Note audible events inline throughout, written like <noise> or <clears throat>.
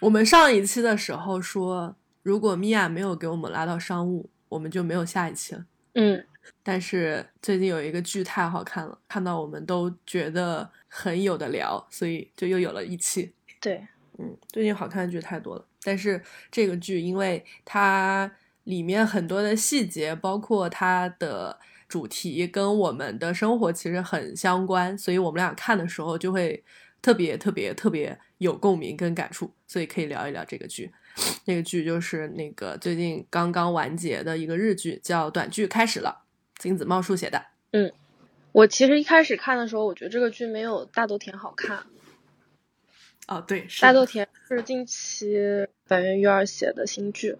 我们上一期的时候说，如果米娅没有给我们拉到商务，我们就没有下一期了。嗯，但是最近有一个剧太好看了，看到我们都觉得很有的聊，所以就又有了一期。对，嗯，最近好看的剧太多了，但是这个剧因为它里面很多的细节，包括它的主题跟我们的生活其实很相关，所以我们俩看的时候就会特别特别特别有共鸣跟感触，所以可以聊一聊这个剧。那个剧就是那个最近刚刚完结的一个日剧，叫《短剧开始了》，金子茂树写的。嗯，我其实一开始看的时候，我觉得这个剧没有大豆田好看。哦，对，是大豆田是近期板垣育二写的新剧，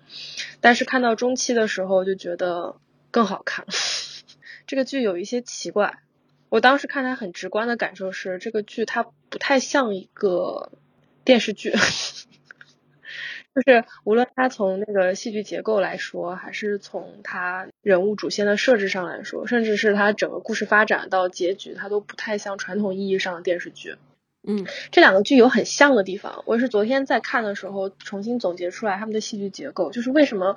但是看到中期的时候就觉得更好看。<laughs> 这个剧有一些奇怪，我当时看它很直观的感受是，这个剧它不太像一个电视剧。<laughs> 就是无论它从那个戏剧结构来说，还是从它人物主线的设置上来说，甚至是它整个故事发展到结局，它都不太像传统意义上的电视剧。嗯，这两个剧有很像的地方。我是昨天在看的时候重新总结出来他们的戏剧结构，就是为什么，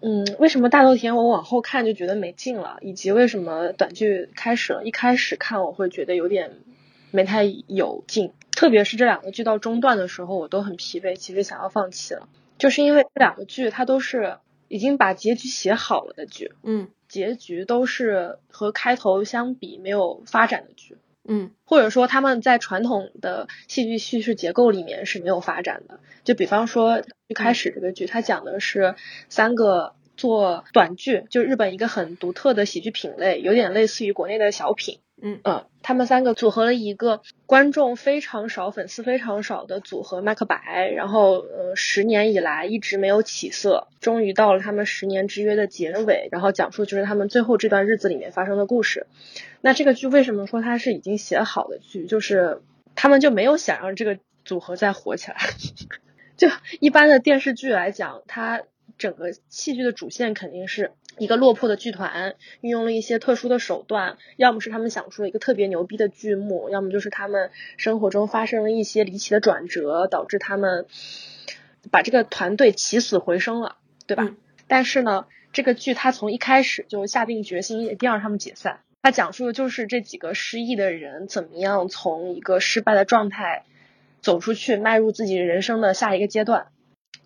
嗯，为什么大豆田我往后看就觉得没劲了，以及为什么短剧开始了，一开始看我会觉得有点没太有劲。特别是这两个剧到中段的时候，我都很疲惫，其实想要放弃了，就是因为这两个剧它都是已经把结局写好了的剧，嗯，结局都是和开头相比没有发展的剧，嗯，或者说他们在传统的戏剧叙事结构里面是没有发展的。就比方说一开始这个剧，它讲的是三个做短剧，就日本一个很独特的喜剧品类，有点类似于国内的小品。嗯呃，他们三个组合了一个观众非常少、粉丝非常少的组合麦克白，然后呃十年以来一直没有起色，终于到了他们十年之约的结尾，然后讲述就是他们最后这段日子里面发生的故事。那这个剧为什么说它是已经写好的剧？就是他们就没有想让这个组合再火起来。<laughs> 就一般的电视剧来讲，它整个戏剧的主线肯定是。一个落魄的剧团运用了一些特殊的手段，要么是他们想出了一个特别牛逼的剧目，要么就是他们生活中发生了一些离奇的转折，导致他们把这个团队起死回生了，对吧？但是呢，这个剧它从一开始就下定决心一定要让他们解散。它讲述的就是这几个失意的人怎么样从一个失败的状态走出去，迈入自己人生的下一个阶段。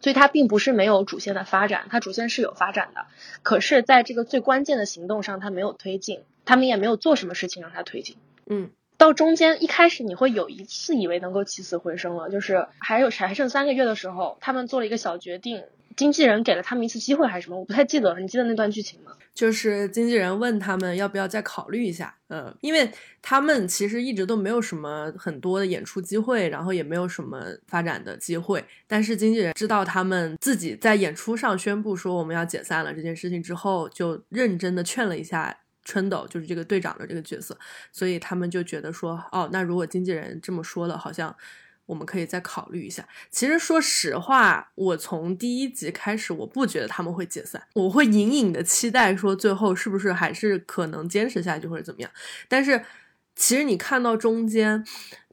所以它并不是没有主线的发展，它主线是有发展的，可是在这个最关键的行动上，它没有推进，他们也没有做什么事情让它推进。嗯，到中间一开始你会有一次以为能够起死回生了，就是还有还剩三个月的时候，他们做了一个小决定，经纪人给了他们一次机会还是什么，我不太记得了，你记得那段剧情吗？就是经纪人问他们要不要再考虑一下，呃，因为他们其实一直都没有什么很多的演出机会，然后也没有什么发展的机会。但是经纪人知道他们自己在演出上宣布说我们要解散了这件事情之后，就认真的劝了一下春斗，就是这个队长的这个角色，所以他们就觉得说，哦，那如果经纪人这么说了，好像。我们可以再考虑一下。其实说实话，我从第一集开始，我不觉得他们会解散，我会隐隐的期待说最后是不是还是可能坚持下去或者怎么样。但是其实你看到中间，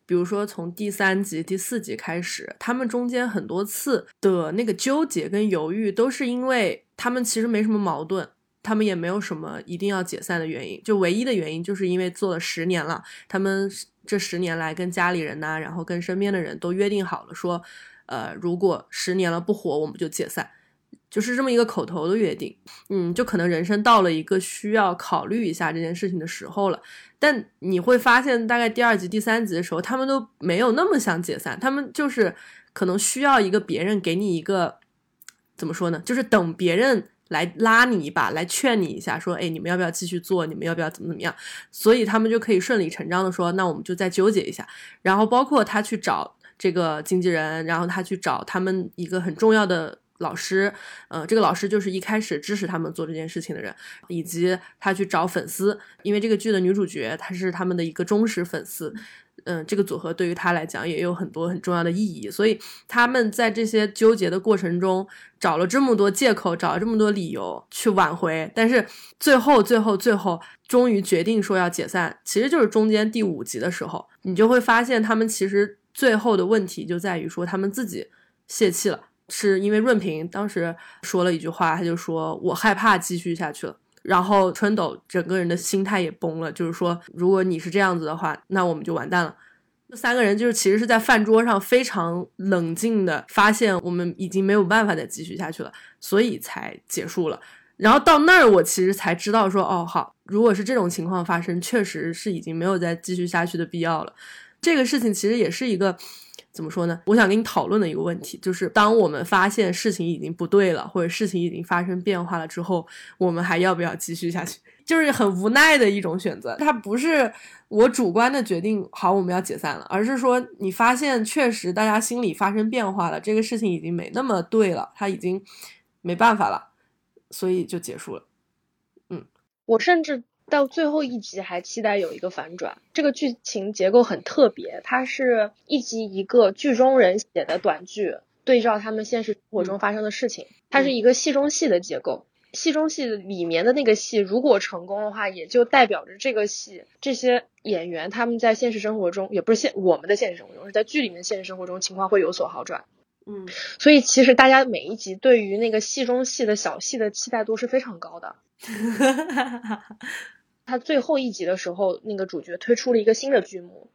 比如说从第三集、第四集开始，他们中间很多次的那个纠结跟犹豫，都是因为他们其实没什么矛盾，他们也没有什么一定要解散的原因，就唯一的原因就是因为做了十年了，他们。这十年来，跟家里人呐，然后跟身边的人都约定好了，说，呃，如果十年了不火，我们就解散，就是这么一个口头的约定。嗯，就可能人生到了一个需要考虑一下这件事情的时候了。但你会发现，大概第二集、第三集的时候，他们都没有那么想解散，他们就是可能需要一个别人给你一个，怎么说呢？就是等别人。来拉你一把，来劝你一下，说，哎，你们要不要继续做？你们要不要怎么怎么样？所以他们就可以顺理成章的说，那我们就再纠结一下。然后包括他去找这个经纪人，然后他去找他们一个很重要的老师，呃，这个老师就是一开始支持他们做这件事情的人，以及他去找粉丝，因为这个剧的女主角她是他们的一个忠实粉丝。嗯，这个组合对于他来讲也有很多很重要的意义，所以他们在这些纠结的过程中找了这么多借口，找了这么多理由去挽回，但是最后最后最后终于决定说要解散，其实就是中间第五集的时候，你就会发现他们其实最后的问题就在于说他们自己泄气了，是因为润平当时说了一句话，他就说我害怕继续下去了。然后春斗整个人的心态也崩了，就是说如果你是这样子的话，那我们就完蛋了。这三个人就是其实是在饭桌上非常冷静的发现我们已经没有办法再继续下去了，所以才结束了。然后到那儿，我其实才知道说，哦，好，如果是这种情况发生，确实是已经没有再继续下去的必要了。这个事情其实也是一个怎么说呢？我想跟你讨论的一个问题，就是当我们发现事情已经不对了，或者事情已经发生变化了之后，我们还要不要继续下去？<laughs> 就是很无奈的一种选择。它不是我主观的决定，好，我们要解散了，而是说你发现确实大家心里发生变化了，这个事情已经没那么对了，他已经没办法了。所以就结束了。嗯，我甚至到最后一集还期待有一个反转。这个剧情结构很特别，它是一集一个剧中人写的短剧，对照他们现实生活中发生的事情。它是一个戏中戏的结构。戏中戏里面的那个戏如果成功的话，也就代表着这个戏这些演员他们在现实生活中，也不是现我们的现实生活中，是在剧里面现实生活中情况会有所好转。嗯，所以其实大家每一集对于那个戏中戏的小戏的期待度是非常高的。<laughs> 他最后一集的时候，那个主角推出了一个新的剧目，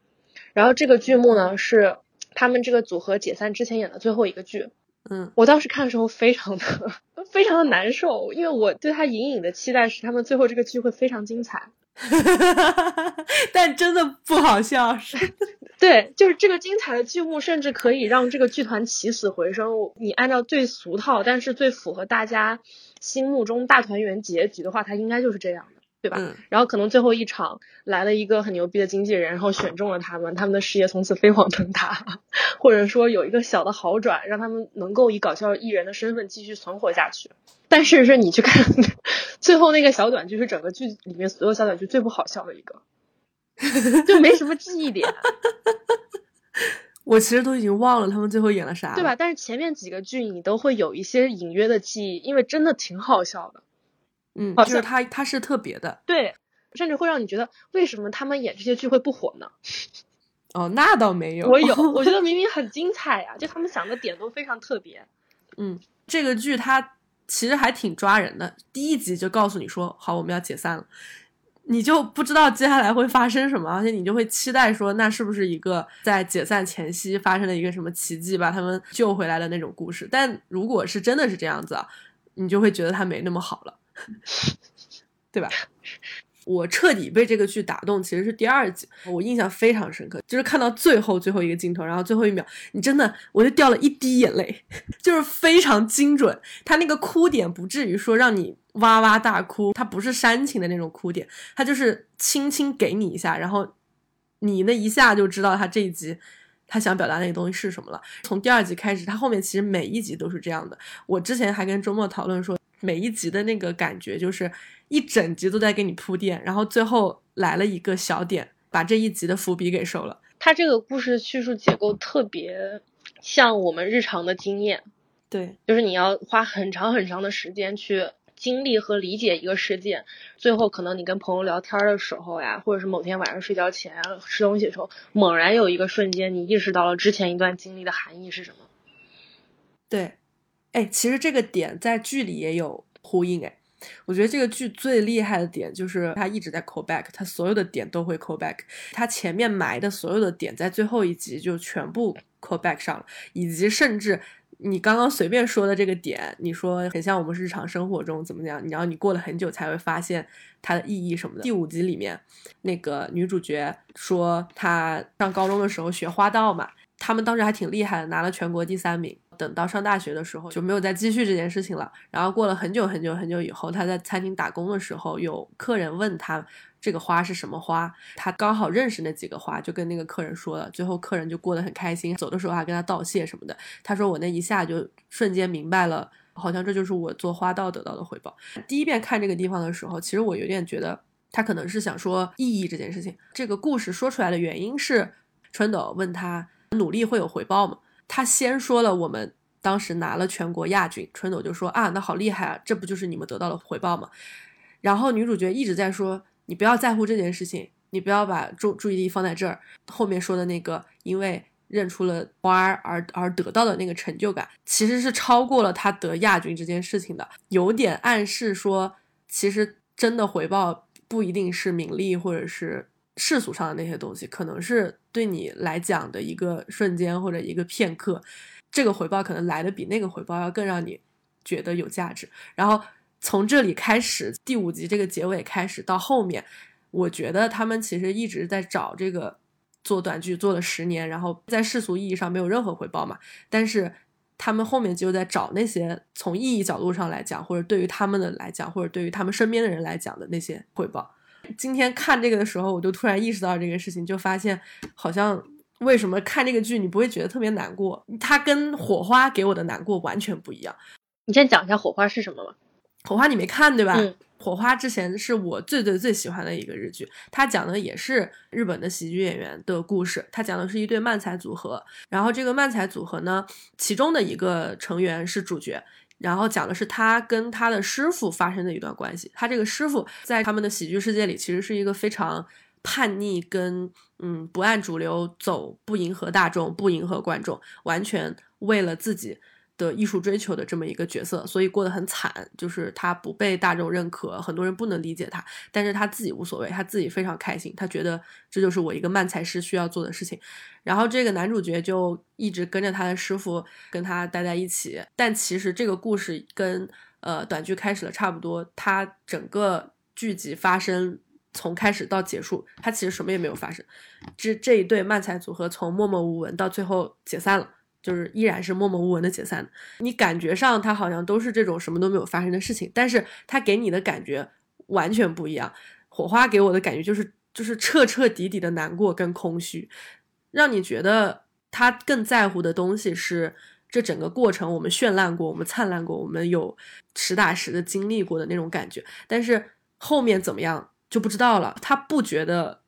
然后这个剧目呢是他们这个组合解散之前演的最后一个剧。嗯，我当时看的时候非常的 <laughs> 非常的难受，因为我对他隐隐的期待是他们最后这个剧会非常精彩。<laughs> 但真的不好笑，是 <laughs> 对，就是这个精彩的剧目，甚至可以让这个剧团起死回生。你按照最俗套，但是最符合大家心目中大团圆结局的话，它应该就是这样的，对吧？然后可能最后一场来了一个很牛逼的经纪人，然后选中了他们，他们的事业从此飞黄腾达，或者说有一个小的好转，让他们能够以搞笑艺人的身份继续存活下去。但是是你去看。<laughs> 最后那个小短剧是整个剧里面所有小短剧最不好笑的一个，就没什么记忆点。<laughs> 我其实都已经忘了他们最后演了啥，对吧？但是前面几个剧你都会有一些隐约的记忆，因为真的挺好笑的。嗯，就是他他是特别的，对，甚至会让你觉得为什么他们演这些剧会不火呢？<laughs> 哦，那倒没有，<laughs> 我有，我觉得明明很精彩呀，就他们想的点都非常特别。嗯，这个剧它。其实还挺抓人的，第一集就告诉你说好我们要解散了，你就不知道接下来会发生什么，而且你就会期待说那是不是一个在解散前夕发生的一个什么奇迹把他们救回来的那种故事。但如果是真的是这样子啊，你就会觉得它没那么好了，对吧？我彻底被这个剧打动，其实是第二集，我印象非常深刻，就是看到最后最后一个镜头，然后最后一秒，你真的我就掉了一滴眼泪，<laughs> 就是非常精准，他那个哭点不至于说让你哇哇大哭，他不是煽情的那种哭点，他就是轻轻给你一下，然后你那一下就知道他这一集他想表达那个东西是什么了。从第二集开始，他后面其实每一集都是这样的。我之前还跟周末讨论说。每一集的那个感觉就是一整集都在给你铺垫，然后最后来了一个小点，把这一集的伏笔给收了。它这个故事叙述结构特别像我们日常的经验，对，就是你要花很长很长的时间去经历和理解一个事件，最后可能你跟朋友聊天的时候呀，或者是某天晚上睡觉前啊吃东西的时候，猛然有一个瞬间，你意识到了之前一段经历的含义是什么。对。哎，其实这个点在剧里也有呼应。哎，我觉得这个剧最厉害的点就是它一直在 call back，它所有的点都会 call back，它前面埋的所有的点在最后一集就全部 call back 上了，以及甚至你刚刚随便说的这个点，你说很像我们日常生活中怎么样，然后你过了很久才会发现它的意义什么的。第五集里面那个女主角说她上高中的时候学花道嘛，他们当时还挺厉害的，拿了全国第三名。等到上大学的时候就没有再继续这件事情了。然后过了很久很久很久以后，他在餐厅打工的时候，有客人问他这个花是什么花，他刚好认识那几个花，就跟那个客人说了。最后客人就过得很开心，走的时候还跟他道谢什么的。他说我那一下就瞬间明白了，好像这就是我做花道得到的回报。第一遍看这个地方的时候，其实我有点觉得他可能是想说意义这件事情。这个故事说出来的原因是春斗问他努力会有回报吗？他先说了，我们当时拿了全国亚军，春斗就说啊，那好厉害啊，这不就是你们得到的回报吗？然后女主角一直在说，你不要在乎这件事情，你不要把注注意力放在这儿。后面说的那个，因为认出了花儿而而得到的那个成就感，其实是超过了他得亚军这件事情的，有点暗示说，其实真的回报不一定是名利或者是世俗上的那些东西，可能是对你来讲的一个瞬间或者一个片刻，这个回报可能来的比那个回报要更让你觉得有价值。然后从这里开始，第五集这个结尾开始到后面，我觉得他们其实一直在找这个。做短剧做了十年，然后在世俗意义上没有任何回报嘛？但是他们后面就在找那些从意义角度上来讲，或者对于他们的来讲，或者对于他们身边的人来讲的那些回报。今天看这个的时候，我就突然意识到这个事情，就发现好像为什么看这个剧你不会觉得特别难过？它跟火花给我的难过完全不一样。你先讲一下火花是什么吧。火花你没看对吧？嗯。火花之前是我最最最喜欢的一个日剧，它讲的也是日本的喜剧演员的故事。它讲的是一对漫才组合，然后这个漫才组合呢，其中的一个成员是主角，然后讲的是他跟他的师傅发生的一段关系。他这个师傅在他们的喜剧世界里，其实是一个非常叛逆跟嗯不按主流走，不迎合大众，不迎合观众，完全为了自己。的艺术追求的这么一个角色，所以过得很惨，就是他不被大众认可，很多人不能理解他，但是他自己无所谓，他自己非常开心，他觉得这就是我一个漫才师需要做的事情。然后这个男主角就一直跟着他的师傅，跟他待在一起。但其实这个故事跟呃短剧开始了差不多，他整个剧集发生从开始到结束，他其实什么也没有发生，这这一对漫才组合从默默无闻到最后解散了。就是依然是默默无闻的解散，你感觉上他好像都是这种什么都没有发生的事情，但是他给你的感觉完全不一样。火花给我的感觉就是就是彻彻底底的难过跟空虚，让你觉得他更在乎的东西是这整个过程我们绚烂过，我们灿烂过，我们有实打实的经历过的那种感觉。但是后面怎么样就不知道了。他不觉得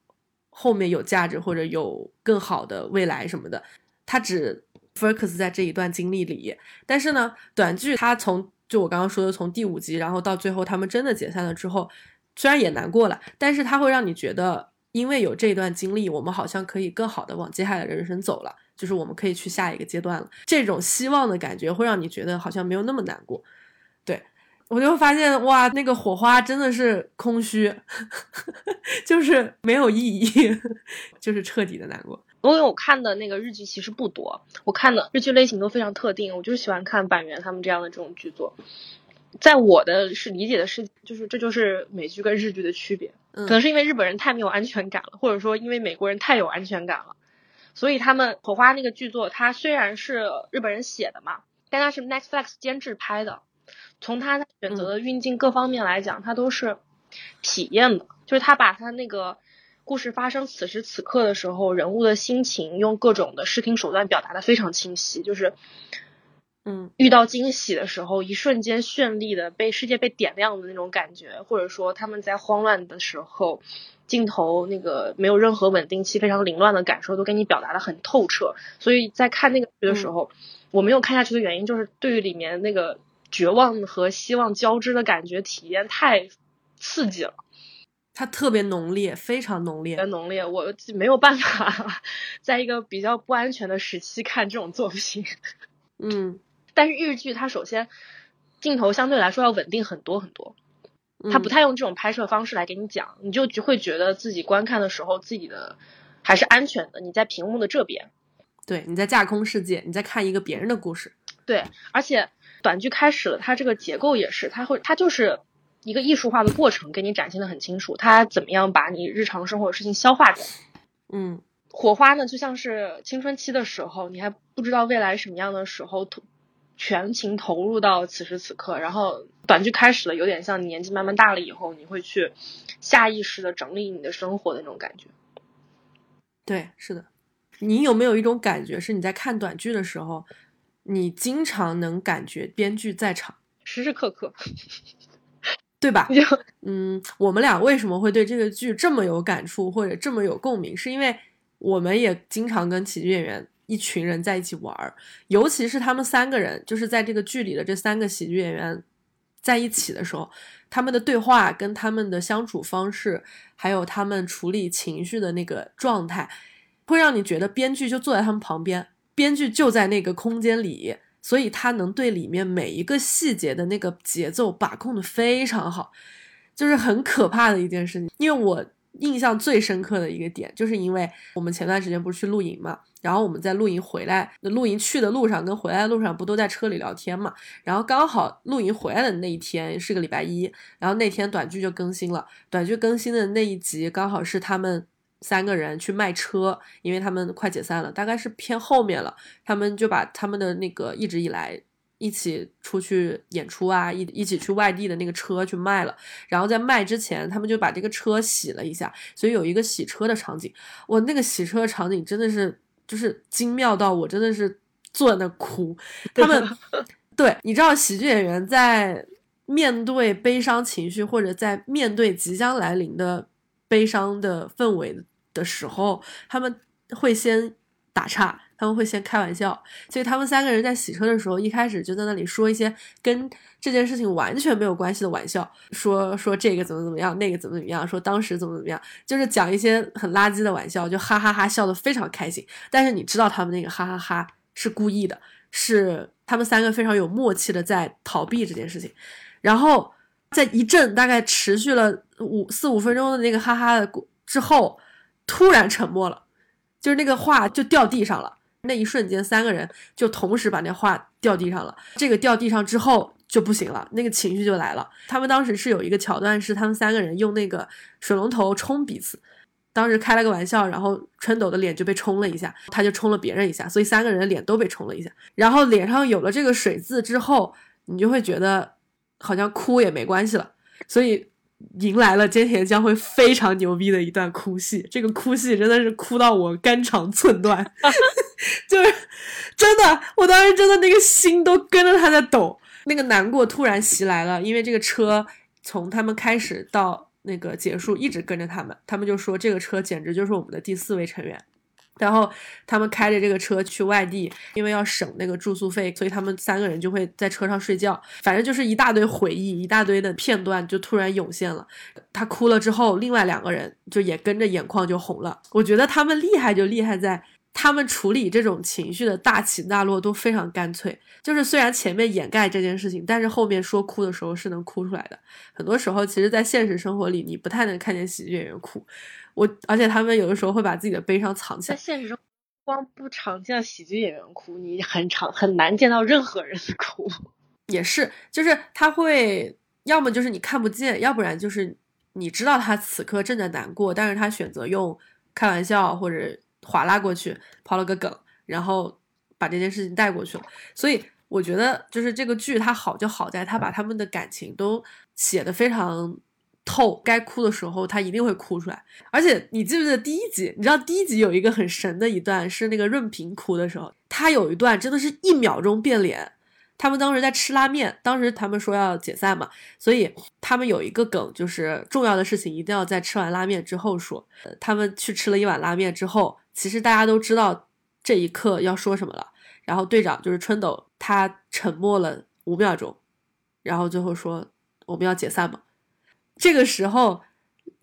后面有价值或者有更好的未来什么的，他只。Focus 在这一段经历里，但是呢，短剧它从就我刚刚说的从第五集，然后到最后他们真的解散了之后，虽然也难过了，但是它会让你觉得，因为有这一段经历，我们好像可以更好的往接下来的人生走了，就是我们可以去下一个阶段了。这种希望的感觉会让你觉得好像没有那么难过。对我就发现哇，那个火花真的是空虚，<laughs> 就是没有意义，<laughs> 就是彻底的难过。因为我看的那个日剧其实不多，我看的日剧类型都非常特定，我就是喜欢看板垣他们这样的这种剧作。在我的是理解的是，就是这就是美剧跟日剧的区别，可能是因为日本人太没有安全感了，或者说因为美国人太有安全感了，所以他们火花那个剧作，它虽然是日本人写的嘛，但它是 Netflix 监制拍的，从他选择的运镜各方面来讲，它都是体验的，就是他把他那个。故事发生此时此刻的时候，人物的心情用各种的视听手段表达的非常清晰，就是，嗯，遇到惊喜的时候，一瞬间绚丽的被世界被点亮的那种感觉，或者说他们在慌乱的时候，镜头那个没有任何稳定器，非常凌乱的感受都给你表达的很透彻。所以在看那个剧的时候，我没有看下去的原因就是对于里面那个绝望和希望交织的感觉体验太刺激了。它特别浓烈，非常浓烈，浓烈。我没有办法 <laughs> 在一个比较不安全的时期看这种作品。嗯，<laughs> 但是日剧它首先镜头相对来说要稳定很多很多，它不太用这种拍摄方式来给你讲，你就会觉得自己观看的时候自己的还是安全的。你在屏幕的这边，对，你在架空世界，你在看一个别人的故事。对，而且短剧开始了，它这个结构也是，它会，它就是。一个艺术化的过程给你展现的很清楚，它怎么样把你日常生活的事情消化掉。嗯，火花呢，就像是青春期的时候，你还不知道未来什么样的时候，投全情投入到此时此刻。然后短剧开始了，有点像你年纪慢慢大了以后，你会去下意识的整理你的生活的那种感觉。对，是的。你有没有一种感觉，是你在看短剧的时候，你经常能感觉编剧在场，时时刻刻。对吧？嗯，我们俩为什么会对这个剧这么有感触或者这么有共鸣？是因为我们也经常跟喜剧演员一群人在一起玩儿，尤其是他们三个人，就是在这个剧里的这三个喜剧演员在一起的时候，他们的对话跟他们的相处方式，还有他们处理情绪的那个状态，会让你觉得编剧就坐在他们旁边，编剧就在那个空间里，所以他能对里面每一个细节的那个节奏把控的非常好，就是很可怕的一件事情。因为我印象最深刻的一个点，就是因为我们前段时间不是去露营嘛，然后我们在露营回来、露营去的路上跟回来的路上不都在车里聊天嘛，然后刚好露营回来的那一天是个礼拜一，然后那天短剧就更新了，短剧更新的那一集刚好是他们。三个人去卖车，因为他们快解散了，大概是偏后面了。他们就把他们的那个一直以来一起出去演出啊，一一起去外地的那个车去卖了。然后在卖之前，他们就把这个车洗了一下，所以有一个洗车的场景。我那个洗车的场景真的是就是精妙到我真的是坐在那哭。他们 <laughs> 对，你知道喜剧演员在面对悲伤情绪或者在面对即将来临的悲伤的氛围。的时候，他们会先打岔，他们会先开玩笑，所以他们三个人在洗车的时候，一开始就在那里说一些跟这件事情完全没有关系的玩笑，说说这个怎么怎么样，那个怎么怎么样，说当时怎么怎么样，就是讲一些很垃圾的玩笑，就哈哈哈笑得非常开心。但是你知道他们那个哈哈哈是故意的，是他们三个非常有默契的在逃避这件事情。然后在一阵大概持续了五四五分钟的那个哈哈的之后。突然沉默了，就是那个画就掉地上了。那一瞬间，三个人就同时把那画掉地上了。这个掉地上之后就不行了，那个情绪就来了。他们当时是有一个桥段，是他们三个人用那个水龙头冲彼此，当时开了个玩笑，然后春斗的脸就被冲了一下，他就冲了别人一下，所以三个人的脸都被冲了一下。然后脸上有了这个水渍之后，你就会觉得好像哭也没关系了，所以。迎来了菅田将会非常牛逼的一段哭戏，这个哭戏真的是哭到我肝肠寸断，<laughs> 就是真的，我当时真的那个心都跟着他在抖，那个难过突然袭来了，因为这个车从他们开始到那个结束一直跟着他们，他们就说这个车简直就是我们的第四位成员。然后他们开着这个车去外地，因为要省那个住宿费，所以他们三个人就会在车上睡觉。反正就是一大堆回忆，一大堆的片段就突然涌现了。他哭了之后，另外两个人就也跟着眼眶就红了。我觉得他们厉害就厉害在他们处理这种情绪的大起大落都非常干脆。就是虽然前面掩盖这件事情，但是后面说哭的时候是能哭出来的。很多时候，其实，在现实生活里，你不太能看见喜剧演员哭。我而且他们有的时候会把自己的悲伤藏起来。在现实中，光不常见喜剧演员哭，你很常很难见到任何人哭。也是，就是他会要么就是你看不见，要不然就是你知道他此刻正在难过，但是他选择用开玩笑或者划拉过去，抛了个梗，然后把这件事情带过去了。所以我觉得，就是这个剧它好就好在，它把他们的感情都写的非常。透该哭的时候，他一定会哭出来。而且你记不记得第一集？你知道第一集有一个很神的一段，是那个润平哭的时候，他有一段真的是一秒钟变脸。他们当时在吃拉面，当时他们说要解散嘛，所以他们有一个梗，就是重要的事情一定要在吃完拉面之后说。他们去吃了一碗拉面之后，其实大家都知道这一刻要说什么了。然后队长就是春斗，他沉默了五秒钟，然后最后说我们要解散嘛。这个时候，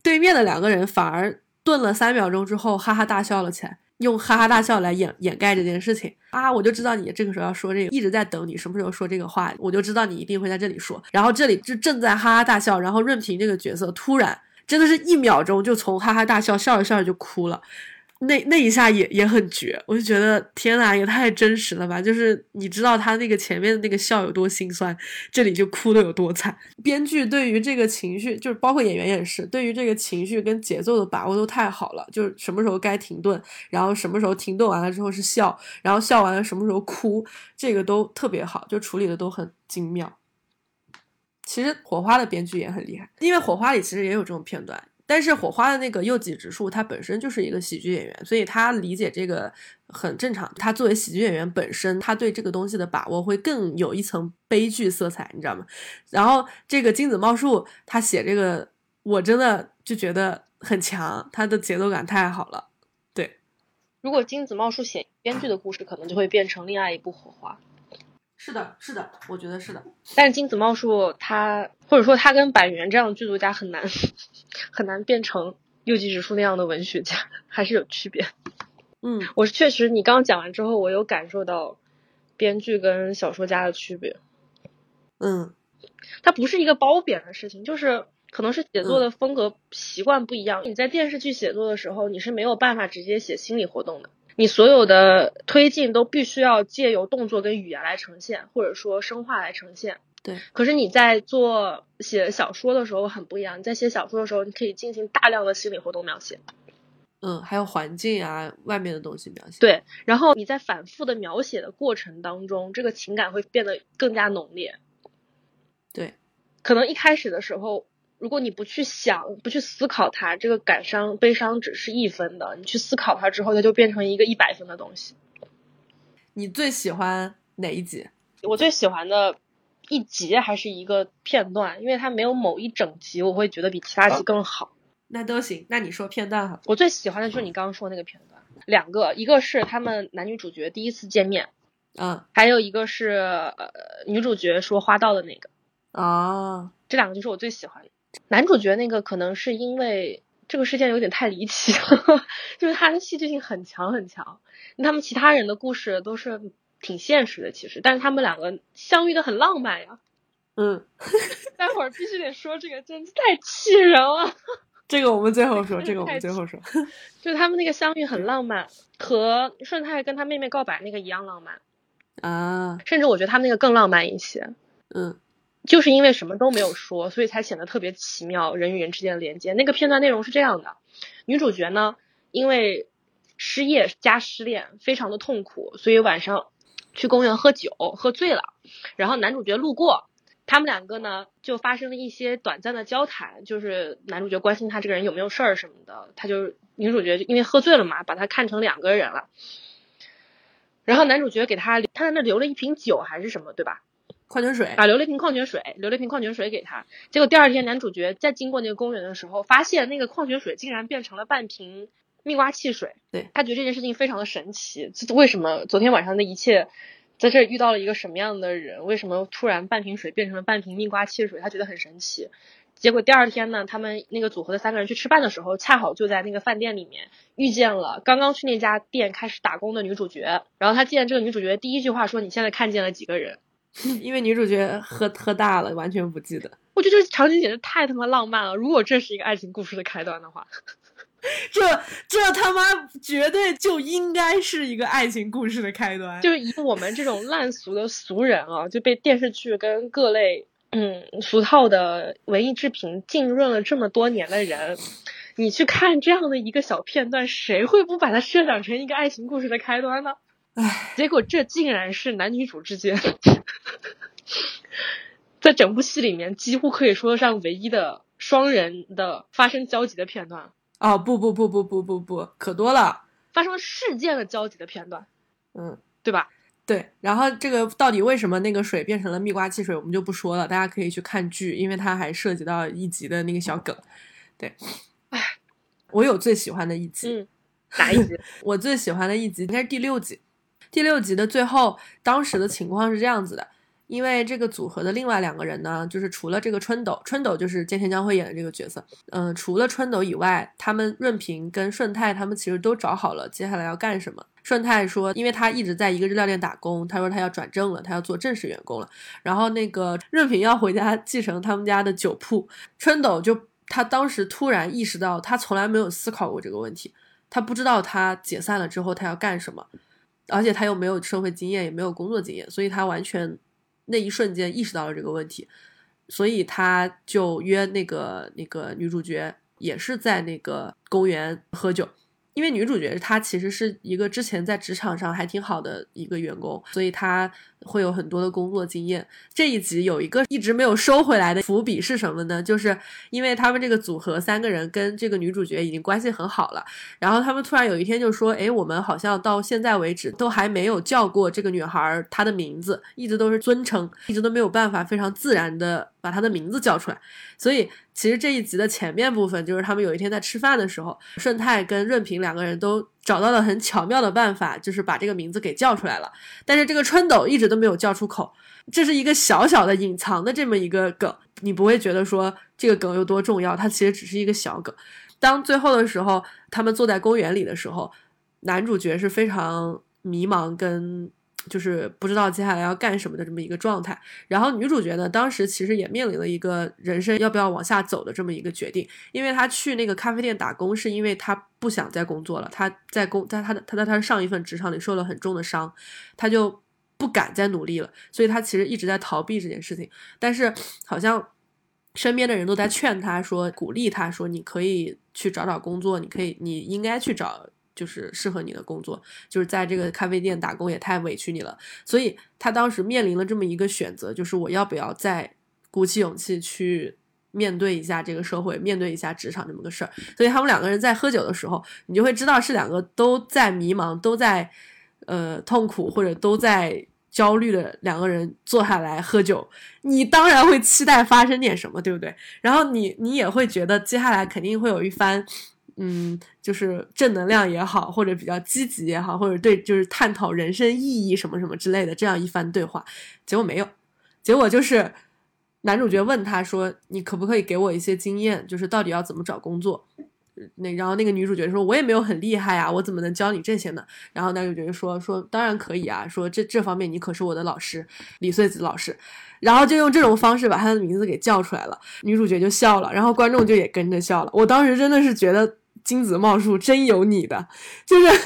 对面的两个人反而顿了三秒钟之后，哈哈大笑了起来，用哈哈大笑来掩掩盖这件事情啊！我就知道你这个时候要说这个，一直在等你什么时候说这个话，我就知道你一定会在这里说。然后这里就正在哈哈大笑，然后润平这个角色突然真的是一秒钟就从哈哈大笑笑着笑着就哭了。那那一下也也很绝，我就觉得天呐，也太真实了吧！就是你知道他那个前面的那个笑有多心酸，这里就哭的有多惨。编剧对于这个情绪，就是包括演员也是，对于这个情绪跟节奏的把握都太好了。就是什么时候该停顿，然后什么时候停顿完了之后是笑，然后笑完了什么时候哭，这个都特别好，就处理的都很精妙。其实火花的编剧也很厉害，因为火花里其实也有这种片段。但是火花的那个右吉直树，他本身就是一个喜剧演员，所以他理解这个很正常。他作为喜剧演员本身，他对这个东西的把握会更有一层悲剧色彩，你知道吗？然后这个金子茂树他写这个，我真的就觉得很强，他的节奏感太好了。对，如果金子茂树写编剧的故事，可能就会变成另外一部火花。是的，是的，我觉得是的。但是金子茂树他，或者说他跟板垣这样的剧作家很难，<laughs> 很难变成右吉直树那样的文学家，还是有区别。嗯，我是确实，你刚刚讲完之后，我有感受到编剧跟小说家的区别。嗯，它不是一个褒贬的事情，就是可能是写作的风格习惯不一样。你在电视剧写作的时候，你是没有办法直接写心理活动的，你所有的推进都必须要借由动作跟语言来呈现，或者说生化来呈现。对。可是你在做写小说的时候很不一样，你在写小说的时候，你可以进行大量的心理活动描写。嗯，还有环境啊，外面的东西描写。对，然后你在反复的描写的过程当中，这个情感会变得更加浓烈。对，可能一开始的时候，如果你不去想、不去思考它，这个感伤、悲伤只是一分的；你去思考它之后，它就变成一个一百分的东西。你最喜欢哪一集？我最喜欢的一集还是一个片段，因为它没有某一整集，我会觉得比其他集更好。那都行，那你说片段哈。我最喜欢的就是你刚刚说那个片段，两个，一个是他们男女主角第一次见面，嗯，还有一个是呃女主角说花道的那个。哦，这两个就是我最喜欢的。男主角那个可能是因为这个事件有点太离奇了，<laughs> 就是他的戏剧性很强很强。他们其他人的故事都是挺现实的，其实，但是他们两个相遇的很浪漫呀。嗯，<laughs> 待会儿必须得说这个，真是太气人了。<laughs> 这个我们最后说，这个我们最后说。就是他们那个相遇很浪漫，和顺太跟他妹妹告白那个一样浪漫啊，甚至我觉得他们那个更浪漫一些。嗯。就是因为什么都没有说，所以才显得特别奇妙，人与人之间的连接。那个片段内容是这样的：女主角呢，因为失业加失恋，非常的痛苦，所以晚上去公园喝酒，喝醉了。然后男主角路过，他们两个呢就发生了一些短暂的交谈，就是男主角关心他这个人有没有事儿什么的，他就女主角因为喝醉了嘛，把他看成两个人了。然后男主角给他他在那留了一瓶酒还是什么，对吧？矿泉水啊，留了一瓶矿泉水，留了一瓶矿泉水给他。结果第二天，男主角在经过那个公园的时候，发现那个矿泉水竟然变成了半瓶蜜瓜汽水。对他觉得这件事情非常的神奇，为什么昨天晚上的一切在这遇到了一个什么样的人？为什么突然半瓶水变成了半瓶蜜瓜汽水？他觉得很神奇。结果第二天呢，他们那个组合的三个人去吃饭的时候，恰好就在那个饭店里面遇见了刚刚去那家店开始打工的女主角。然后他见这个女主角，第一句话说：“你现在看见了几个人？” <laughs> 因为女主角喝喝大了，完全不记得。我觉得这场景简直太他妈浪漫了。如果这是一个爱情故事的开端的话，<laughs> 这这他妈绝对就应该是一个爱情故事的开端。就是以我们这种烂俗的俗人啊，就被电视剧跟各类嗯俗套的文艺制品浸润了这么多年的人，你去看这样的一个小片段，谁会不把它设想成一个爱情故事的开端呢？唉，结果这竟然是男女主之间，<laughs> 在整部戏里面几乎可以说得上唯一的双人的发生交集的片段。哦，不不不不不不不，可多了，发生事件的交集的片段，嗯，对吧？对。然后这个到底为什么那个水变成了蜜瓜汽水，我们就不说了，大家可以去看剧，因为它还涉及到一集的那个小梗。对，唉，我有最喜欢的一集，嗯，哪一集？<laughs> 我最喜欢的一集应该是第六集。第六集的最后，当时的情况是这样子的，因为这个组合的另外两个人呢，就是除了这个春斗，春斗就是菅田将晖演的这个角色，嗯，除了春斗以外，他们润平跟顺泰他们其实都找好了接下来要干什么。顺泰说，因为他一直在一个日料店打工，他说他要转正了，他要做正式员工了。然后那个润平要回家继承他们家的酒铺，春斗就他当时突然意识到，他从来没有思考过这个问题，他不知道他解散了之后他要干什么。而且他又没有社会经验，也没有工作经验，所以他完全那一瞬间意识到了这个问题，所以他就约那个那个女主角，也是在那个公园喝酒。因为女主角她其实是一个之前在职场上还挺好的一个员工，所以她会有很多的工作经验。这一集有一个一直没有收回来的伏笔是什么呢？就是因为他们这个组合三个人跟这个女主角已经关系很好了，然后他们突然有一天就说：“哎，我们好像到现在为止都还没有叫过这个女孩她的名字，一直都是尊称，一直都没有办法非常自然的把他的名字叫出来。”所以其实这一集的前面部分就是他们有一天在吃饭的时候，顺泰跟润平两个人都找到了很巧妙的办法，就是把这个名字给叫出来了。但是这个春斗一直都没有叫出口，这是一个小小的隐藏的这么一个梗，你不会觉得说这个梗有多重要，它其实只是一个小梗。当最后的时候，他们坐在公园里的时候。男主角是非常迷茫跟。就是不知道接下来要干什么的这么一个状态，然后女主角呢，当时其实也面临了一个人生要不要往下走的这么一个决定，因为她去那个咖啡店打工，是因为她不想再工作了，她在工在她的她在她上一份职场里受了很重的伤，她就不敢再努力了，所以她其实一直在逃避这件事情，但是好像身边的人都在劝她说，鼓励她说，你可以去找找工作，你可以你应该去找。就是适合你的工作，就是在这个咖啡店打工也太委屈你了，所以他当时面临了这么一个选择，就是我要不要再鼓起勇气去面对一下这个社会，面对一下职场这么个事儿。所以他们两个人在喝酒的时候，你就会知道是两个都在迷茫、都在呃痛苦或者都在焦虑的两个人坐下来喝酒，你当然会期待发生点什么，对不对？然后你你也会觉得接下来肯定会有一番。嗯，就是正能量也好，或者比较积极也好，或者对就是探讨人生意义什么什么之类的这样一番对话，结果没有，结果就是男主角问他说：“你可不可以给我一些经验？就是到底要怎么找工作？”那然后那个女主角说：“我也没有很厉害啊，我怎么能教你这些呢？”然后男主角说：“说当然可以啊，说这这方面你可是我的老师，李穗子老师。”然后就用这种方式把他的名字给叫出来了，女主角就笑了，然后观众就也跟着笑了。我当时真的是觉得。金子茂树真有你的，<laughs> 就是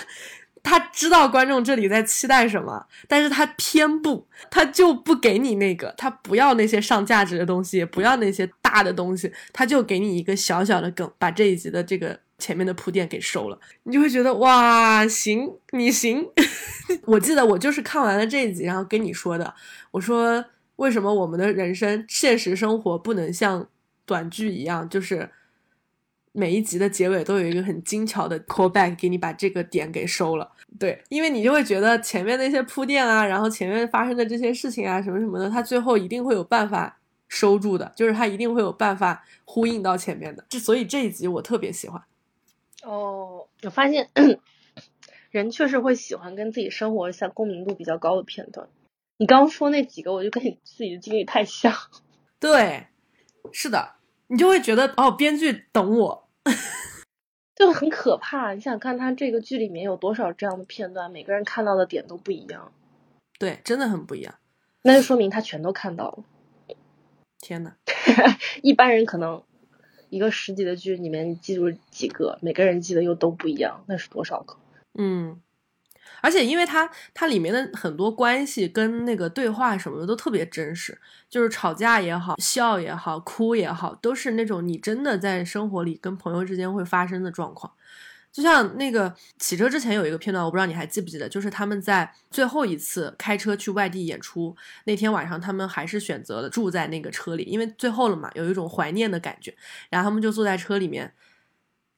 他知道观众这里在期待什么，但是他偏不，他就不给你那个，他不要那些上价值的东西，也不要那些大的东西，他就给你一个小小的梗，把这一集的这个前面的铺垫给收了，你就会觉得哇，行，你行。<laughs> 我记得我就是看完了这一集，然后跟你说的，我说为什么我们的人生现实生活不能像短剧一样，就是。每一集的结尾都有一个很精巧的 callback，给你把这个点给收了。对，因为你就会觉得前面那些铺垫啊，然后前面发生的这些事情啊，什么什么的，他最后一定会有办法收住的，就是他一定会有办法呼应到前面的。这所以这一集我特别喜欢。哦，我发现 <clears throat> 人确实会喜欢跟自己生活下共鸣度比较高的片段。你刚说那几个，我就跟你自己的经历太像。<laughs> 对，是的。你就会觉得哦，编剧懂我，<laughs> 就很可怕。你想看他这个剧里面有多少这样的片段，每个人看到的点都不一样。对，真的很不一样。那就说明他全都看到了。天呐，<laughs> 一般人可能一个十集的剧里面记住几个，每个人记得又都不一样，那是多少个？嗯。而且，因为它它里面的很多关系跟那个对话什么的都特别真实，就是吵架也好，笑也好，哭也好，都是那种你真的在生活里跟朋友之间会发生的状况。就像那个启车之前有一个片段，我不知道你还记不记得，就是他们在最后一次开车去外地演出那天晚上，他们还是选择了住在那个车里，因为最后了嘛，有一种怀念的感觉。然后他们就坐在车里面，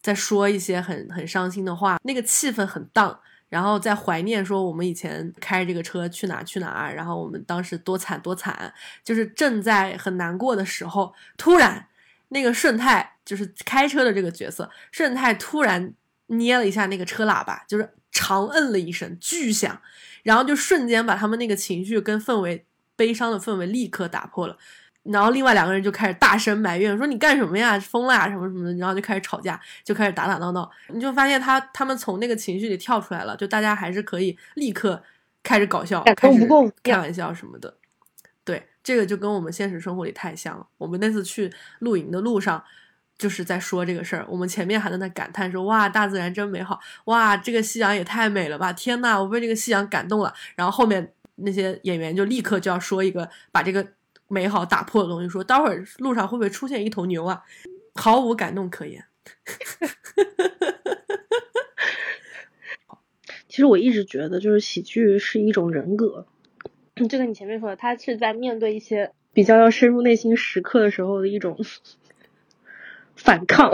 在说一些很很伤心的话，那个气氛很荡。然后在怀念说我们以前开这个车去哪去哪，然后我们当时多惨多惨，就是正在很难过的时候，突然那个顺泰就是开车的这个角色，顺泰突然捏了一下那个车喇叭，就是长摁了一声巨响，然后就瞬间把他们那个情绪跟氛围悲伤的氛围立刻打破了。然后另外两个人就开始大声埋怨，说你干什么呀，疯了呀，什么什么的，然后就开始吵架，就开始打打闹闹。你就发现他他们从那个情绪里跳出来了，就大家还是可以立刻开始搞笑，开始开玩笑什么的。对，这个就跟我们现实生活里太像了。我们那次去露营的路上，就是在说这个事儿。我们前面还在那感叹说，哇，大自然真美好，哇，这个夕阳也太美了吧，天呐，我被这个夕阳感动了。然后后面那些演员就立刻就要说一个把这个。美好打破的东西，说待会儿路上会不会出现一头牛啊？毫无感动可言。<laughs> 其实我一直觉得，就是喜剧是一种人格，就跟你前面说的，他是在面对一些比较要深入内心时刻的时候的一种反抗，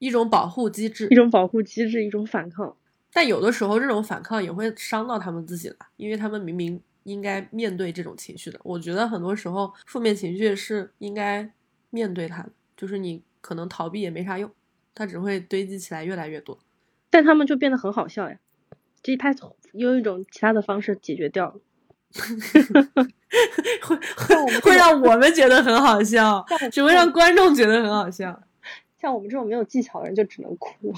一种保护机制，一种保护机制，一种反抗。但有的时候，这种反抗也会伤到他们自己了，因为他们明明。应该面对这种情绪的，我觉得很多时候负面情绪是应该面对它的，就是你可能逃避也没啥用，它只会堆积起来越来越多。但他们就变得很好笑呀，这他用一种其他的方式解决掉了，<laughs> 会会会让我们觉得很好笑，只会让观众觉得很好笑。像我们这种没有技巧的人就只能哭。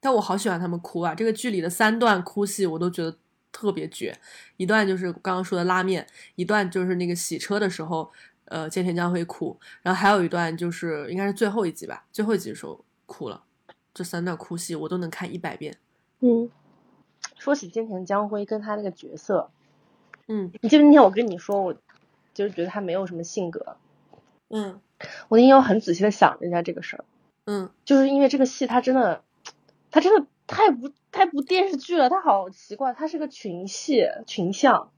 但我好喜欢他们哭啊！这个剧里的三段哭戏我都觉得特别绝，一段就是刚刚说的拉面，一段就是那个洗车的时候，呃，菅田将晖哭，然后还有一段就是应该是最后一集吧，最后一集的时候哭了。这三段哭戏我都能看一百遍。嗯，说起菅田将晖跟他那个角色，嗯，你记得那天我跟你说，我就是觉得他没有什么性格。嗯，我那天我很仔细的想了一下这个事儿，嗯，就是因为这个戏他真的，他真的太不太不电视剧了，它好奇怪，它是个群戏群像。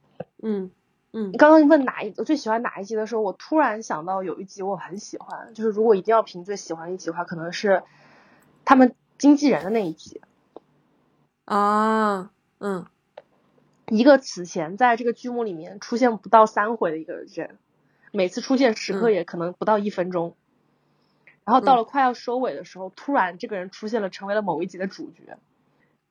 嗯嗯，刚刚问哪一我最喜欢哪一集的时候，我突然想到有一集我很喜欢，就是如果一定要评最喜欢一集的话，可能是他们经纪人的那一集。啊，嗯，一个此前在这个剧目里面出现不到三回的一个人，每次出现时刻也可能不到一分钟，然后到了快要收尾的时候，突然这个人出现了，成为了某一集的主角，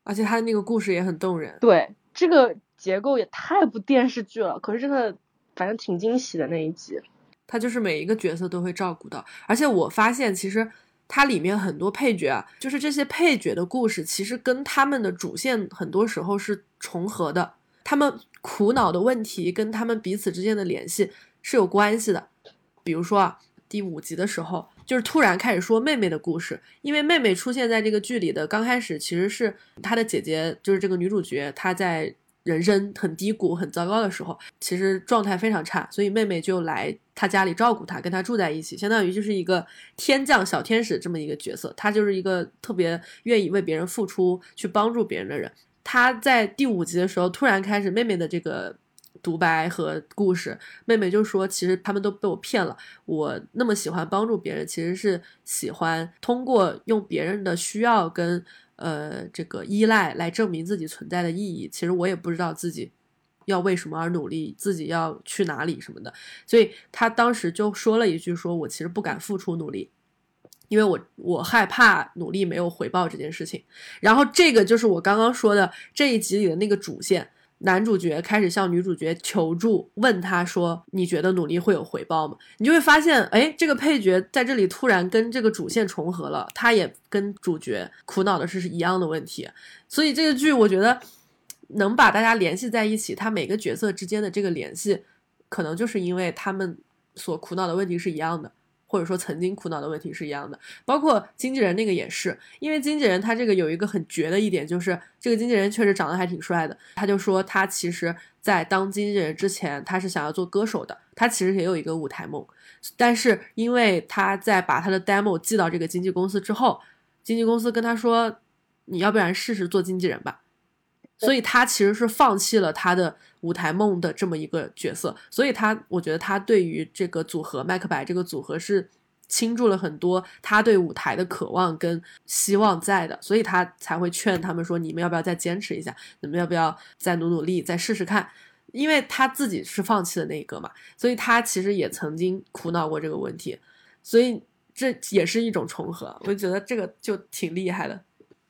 而且他的那个故事也很动人。对，这个结构也太不电视剧了，可是这个，反正挺惊喜的那一集。他就是每一个角色都会照顾到，而且我发现其实它里面很多配角啊，就是这些配角的故事，其实跟他们的主线很多时候是重合的，他们苦恼的问题跟他们彼此之间的联系是有关系的。比如说啊，第五集的时候，就是突然开始说妹妹的故事，因为妹妹出现在这个剧里的刚开始其实是她的姐姐，就是这个女主角，她在。人生很低谷、很糟糕的时候，其实状态非常差，所以妹妹就来她家里照顾她，跟她住在一起，相当于就是一个天降小天使这么一个角色。她就是一个特别愿意为别人付出、去帮助别人的人。她在第五集的时候突然开始妹妹的这个独白和故事，妹妹就说：“其实他们都被我骗了，我那么喜欢帮助别人，其实是喜欢通过用别人的需要跟。”呃，这个依赖来证明自己存在的意义，其实我也不知道自己要为什么而努力，自己要去哪里什么的。所以他当时就说了一句：“说我其实不敢付出努力，因为我我害怕努力没有回报这件事情。”然后这个就是我刚刚说的这一集里的那个主线。男主角开始向女主角求助，问他说：“你觉得努力会有回报吗？”你就会发现，哎，这个配角在这里突然跟这个主线重合了，他也跟主角苦恼的是是一样的问题。所以这个剧我觉得能把大家联系在一起，他每个角色之间的这个联系，可能就是因为他们所苦恼的问题是一样的。或者说曾经苦恼的问题是一样的，包括经纪人那个也是，因为经纪人他这个有一个很绝的一点，就是这个经纪人确实长得还挺帅的。他就说他其实，在当经纪人之前，他是想要做歌手的，他其实也有一个舞台梦，但是因为他在把他的 demo 寄到这个经纪公司之后，经纪公司跟他说，你要不然试试做经纪人吧。所以他其实是放弃了他的舞台梦的这么一个角色，所以他我觉得他对于这个组合麦克白这个组合是倾注了很多他对舞台的渴望跟希望在的，所以他才会劝他们说你们要不要再坚持一下，你们要不要再努努力，再试试看，因为他自己是放弃的那一个嘛，所以他其实也曾经苦恼过这个问题，所以这也是一种重合，我就觉得这个就挺厉害的。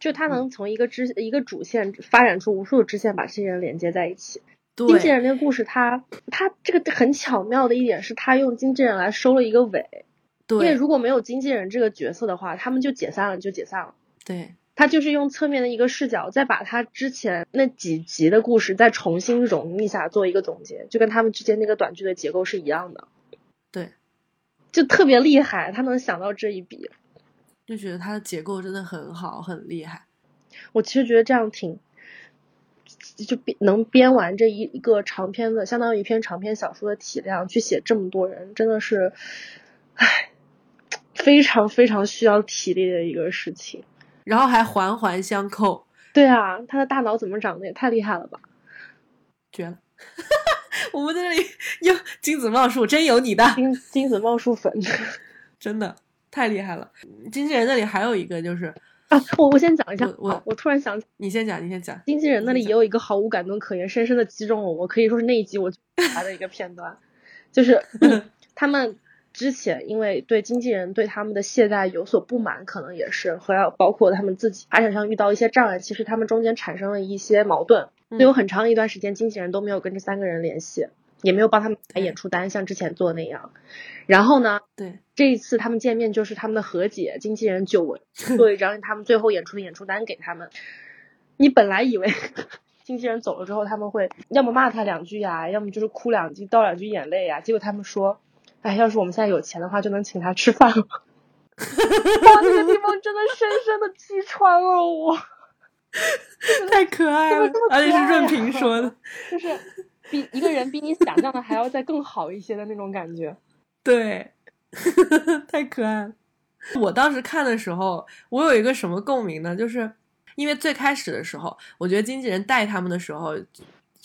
就他能从一个支一个主线发展出无数的支线，把这些人连接在一起。经纪人那个故事，他他这个很巧妙的一点是，他用经纪人来收了一个尾。对，因为如果没有经纪人这个角色的话，他们就解散了，就解散了。对，他就是用侧面的一个视角，再把他之前那几集的故事再重新融一下，做一个总结，就跟他们之间那个短剧的结构是一样的。对，就特别厉害，他能想到这一笔。就觉得它的结构真的很好，很厉害。我其实觉得这样挺，就编能编完这一一个长篇的，相当于一篇长篇小说的体量，去写这么多人，真的是，唉，非常非常需要体力的一个事情。然后还环环相扣。对啊，他的大脑怎么长得也太厉害了吧！绝了！<laughs> 我们在这里有金子茂树，真有你的金金子茂树粉，真的。太厉害了！经纪人那里还有一个就是啊，我我先讲一下，我我突然想，你先讲，你先讲。经纪人那里也有一个毫无感动可言，深深的击中了我，可以说是那一集我来的一个片段，就是 <laughs> 他们之前因为对经纪人对他们的懈怠有所不满，可能也是和要包括他们自己发展上遇到一些障碍，其实他们中间产生了一些矛盾，有很长一段时间经纪人都没有跟这三个人联系。也没有帮他们打演出单，像之前做的那样。然后呢，对，这一次他们见面就是他们的和解，经纪人久违做一张他们最后演出的演出单给他们。你本来以为 <laughs> 经纪人走了之后他们会要么骂他两句呀，要么就是哭两句倒两句眼泪呀，结果他们说，哎，要是我们现在有钱的话，就能请他吃饭了。哇，那个地方真的深深的击穿了我，<laughs> 太可爱了，而且是润平说的，就是比一个人比你想象的还要再更好一些的那种感觉。<laughs> 对，<laughs> 太可爱了。我当时看的时候，我有一个什么共鸣呢？就是因为最开始的时候，我觉得经纪人带他们的时候，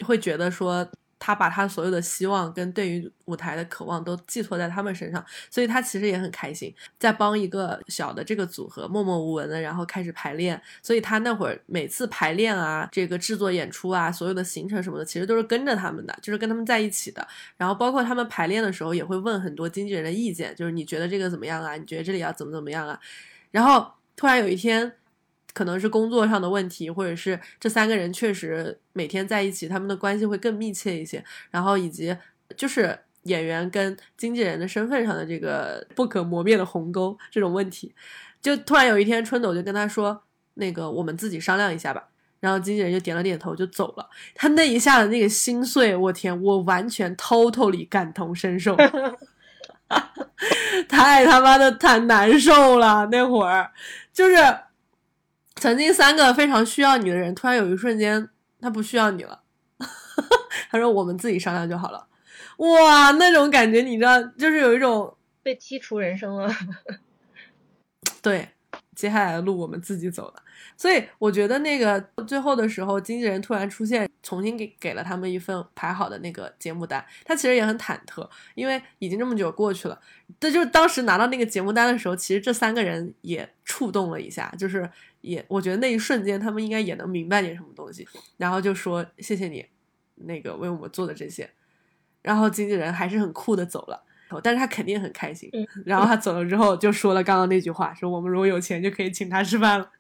会觉得说。他把他所有的希望跟对于舞台的渴望都寄托在他们身上，所以他其实也很开心，在帮一个小的这个组合默默无闻的，然后开始排练。所以他那会儿每次排练啊，这个制作演出啊，所有的行程什么的，其实都是跟着他们的，就是跟他们在一起的。然后包括他们排练的时候，也会问很多经纪人的意见，就是你觉得这个怎么样啊？你觉得这里要怎么怎么样啊？然后突然有一天。可能是工作上的问题，或者是这三个人确实每天在一起，他们的关系会更密切一些。然后以及就是演员跟经纪人的身份上的这个不可磨灭的鸿沟这种问题，就突然有一天春斗就跟他说：“那个我们自己商量一下吧。”然后经纪人就点了点头就走了。他那一下的那个心碎，我天，我完全 totally 感同身受，<laughs> 太他妈的太难受了。那会儿就是。曾经三个非常需要你的人，突然有一瞬间他不需要你了。<laughs> 他说：“我们自己商量就好了。”哇，那种感觉你知道，就是有一种被剔除人生了。对，接下来的路我们自己走了。所以我觉得那个最后的时候，经纪人突然出现，重新给给了他们一份排好的那个节目单。他其实也很忐忑，因为已经这么久过去了。这就是当时拿到那个节目单的时候，其实这三个人也触动了一下，就是也我觉得那一瞬间他们应该也能明白点什么东西，然后就说谢谢你，那个为我们做的这些。然后经纪人还是很酷的走了，但是他肯定很开心。然后他走了之后就说了刚刚那句话，说我们如果有钱就可以请他吃饭了。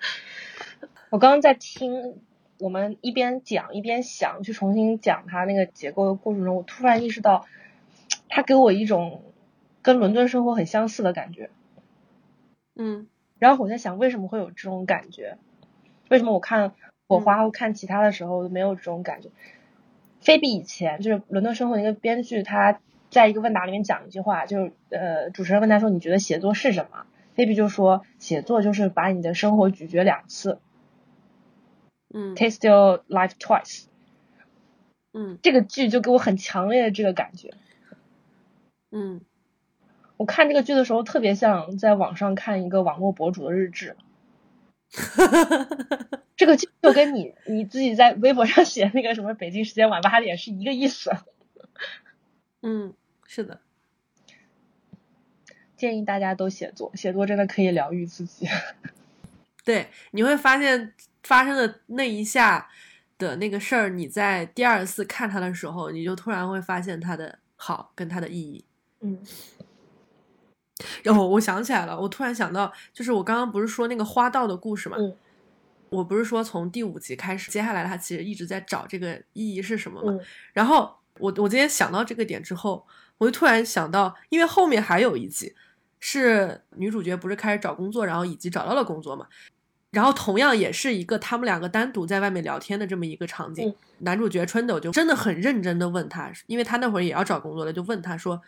<laughs> 我刚刚在听我们一边讲一边想，去重新讲他那个结构的过程中，我突然意识到，他给我一种跟伦敦生活很相似的感觉。嗯，然后我在想，为什么会有这种感觉？为什么我看火花或看其他的时候没有这种感觉？菲比以前就是伦敦生活的一个编剧，他在一个问答里面讲一句话，就是呃，主持人问他说：“你觉得写作是什么？” baby 就说写作就是把你的生活咀嚼两次，嗯，taste your life twice，嗯，这个剧就给我很强烈的这个感觉，嗯，我看这个剧的时候特别像在网上看一个网络博主的日志，<laughs> 这个剧就跟你你自己在微博上写那个什么北京时间晚八点是一个意思，<laughs> 嗯，是的。建议大家都写作，写作真的可以疗愈自己。<laughs> 对，你会发现发生的那一下的那个事儿，你在第二次看它的时候，你就突然会发现它的好跟它的意义。嗯。然后我想起来了，我突然想到，就是我刚刚不是说那个花道的故事嘛？嗯。我不是说从第五集开始，接下来他其实一直在找这个意义是什么嘛？嗯。然后我我今天想到这个点之后，我就突然想到，因为后面还有一集。是女主角不是开始找工作，然后以及找到了工作嘛？然后同样也是一个他们两个单独在外面聊天的这么一个场景。男主角春斗就真的很认真的问他，因为他那会儿也要找工作了，就问他说，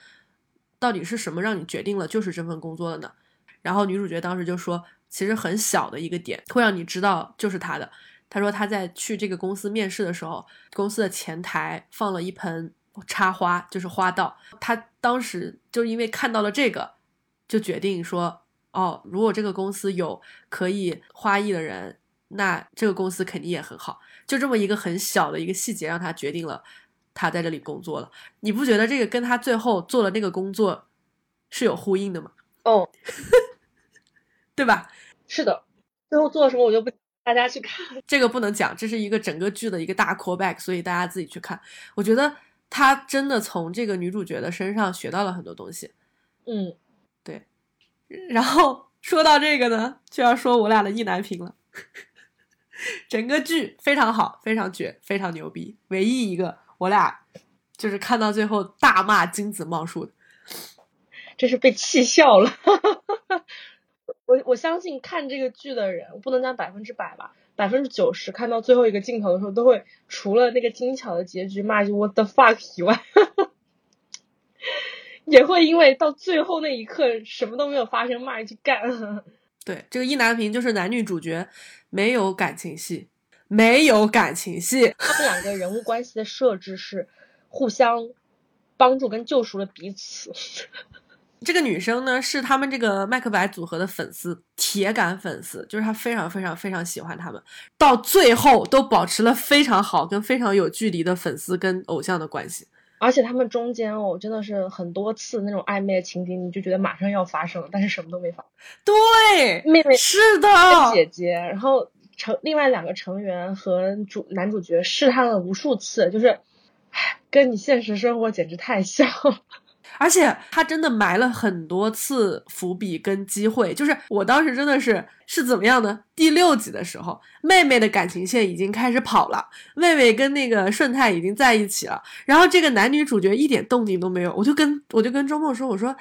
到底是什么让你决定了就是这份工作了呢？然后女主角当时就说，其实很小的一个点会让你知道就是他的。他说他在去这个公司面试的时候，公司的前台放了一盆插花，就是花道。他当时就因为看到了这个。就决定说，哦，如果这个公司有可以花艺的人，那这个公司肯定也很好。就这么一个很小的一个细节，让他决定了他在这里工作了。你不觉得这个跟他最后做的那个工作是有呼应的吗？哦，<laughs> 对吧？是的，最后做了什么我就不大家去看，这个不能讲，这是一个整个剧的一个大 callback，所以大家自己去看。我觉得他真的从这个女主角的身上学到了很多东西。嗯。对然后说到这个呢，就要说我俩的意难平了。<laughs> 整个剧非常好，非常绝，非常牛逼。唯一一个我俩就是看到最后大骂金子茂树的，这是被气笑了。我我相信看这个剧的人，不能讲百分之百吧，百分之九十看到最后一个镜头的时候，都会除了那个精巧的结局骂一句 “what the fuck” <laughs> 以外，也会因为到最后那一刻什么都没有发生，骂一句“干”。<laughs> 对，这个意难平就是男女主角没有感情戏，没有感情戏，他们两个人物关系的设置是互相帮助跟救赎了彼此。<laughs> 这个女生呢，是他们这个麦克白组合的粉丝，铁杆粉丝，就是她非常非常非常喜欢他们，到最后都保持了非常好跟非常有距离的粉丝跟偶像的关系。而且他们中间哦，真的是很多次那种暧昧的情景，你就觉得马上要发生了，但是什么都没发。对，妹妹是的，姐姐，然后成另外两个成员和主男主角试探了无数次，就是，唉，跟你现实生活简直太像。<laughs> 而且他真的埋了很多次伏笔跟机会，就是我当时真的是是怎么样呢？第六集的时候，妹妹的感情线已经开始跑了，妹妹跟那个顺泰已经在一起了，然后这个男女主角一点动静都没有，我就跟我就跟周末说，我说，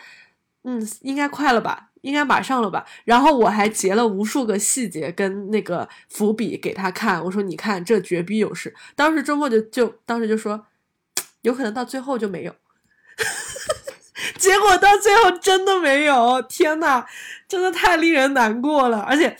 嗯，应该快了吧，应该马上了吧，然后我还截了无数个细节跟那个伏笔给他看，我说你看这绝逼有事，当时周末就就当时就说，有可能到最后就没有。<laughs> 结果到最后真的没有，天呐，真的太令人难过了。而且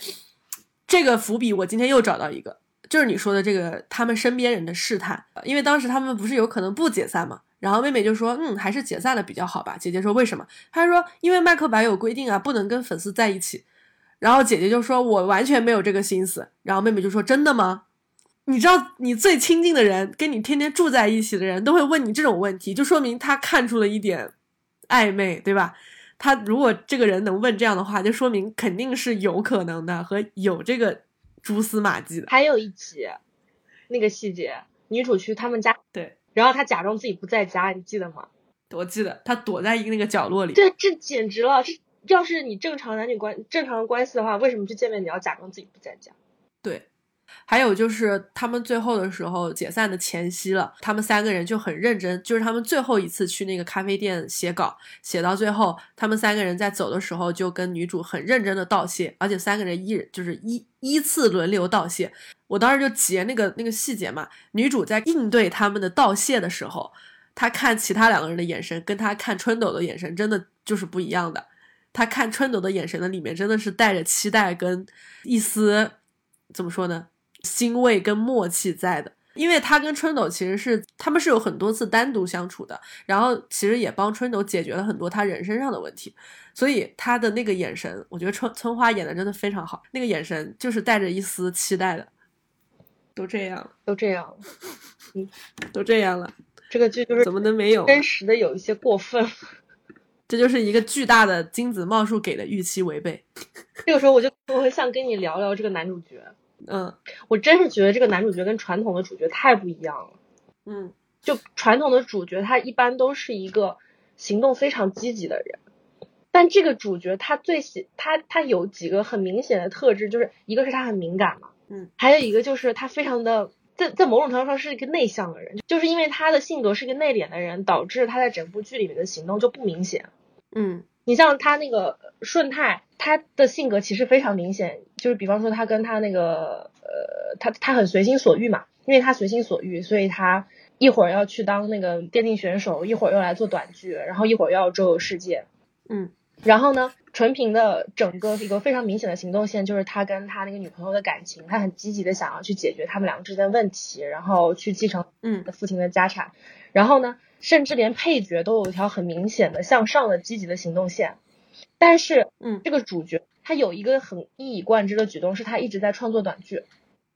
这个伏笔，我今天又找到一个，就是你说的这个他们身边人的试探。因为当时他们不是有可能不解散嘛，然后妹妹就说：“嗯，还是解散了比较好吧。”姐姐说：“为什么？”她说：“因为麦克白有规定啊，不能跟粉丝在一起。”然后姐姐就说：“我完全没有这个心思。”然后妹妹就说：“真的吗？你知道，你最亲近的人，跟你天天住在一起的人都会问你这种问题，就说明他看出了一点。”暧昧对吧？他如果这个人能问这样的话，就说明肯定是有可能的和有这个蛛丝马迹的。还有一集，那个细节，女主去他们家，对，然后他假装自己不在家，你记得吗？我记得，他躲在一个那个角落里。对，这简直了！这要是你正常男女关正常的关系的话，为什么去见面你要假装自己不在家？对。还有就是他们最后的时候解散的前夕了，他们三个人就很认真，就是他们最后一次去那个咖啡店写稿，写到最后，他们三个人在走的时候就跟女主很认真的道谢，而且三个人一就是依依次轮流道谢。我当时就截那个那个细节嘛，女主在应对他们的道谢的时候，她看其他两个人的眼神跟她看春斗的眼神真的就是不一样的，她看春斗的眼神的里面真的是带着期待跟一丝怎么说呢？欣慰跟默契在的，因为他跟春斗其实是他们是有很多次单独相处的，然后其实也帮春斗解决了很多他人身上的问题，所以他的那个眼神，我觉得春春花演的真的非常好，那个眼神就是带着一丝期待的。都这样，都这样，嗯，都这样了，这个剧就是怎么能没有真实的有一些过分，这就是一个巨大的金子茂树给的预期违背。这个时候我就我很想跟你聊聊这个男主角。嗯，我真是觉得这个男主角跟传统的主角太不一样了。嗯，就传统的主角，他一般都是一个行动非常积极的人，但这个主角他最喜他他有几个很明显的特质，就是一个是他很敏感嘛，嗯，还有一个就是他非常的在在某种程度上是一个内向的人，就是因为他的性格是一个内敛的人，导致他在整部剧里面的行动就不明显。嗯。你像他那个顺泰，他的性格其实非常明显，就是比方说他跟他那个呃，他他很随心所欲嘛，因为他随心所欲，所以他一会儿要去当那个电竞选手，一会儿又来做短剧，然后一会儿又要周游世界，嗯，然后呢，纯平的整个一个非常明显的行动线就是他跟他那个女朋友的感情，他很积极的想要去解决他们两个之间的问题，然后去继承嗯。父亲的家产，然后呢。甚至连配角都有一条很明显的向上的积极的行动线，但是，嗯，这个主角他有一个很一以贯之的举动，是他一直在创作短剧，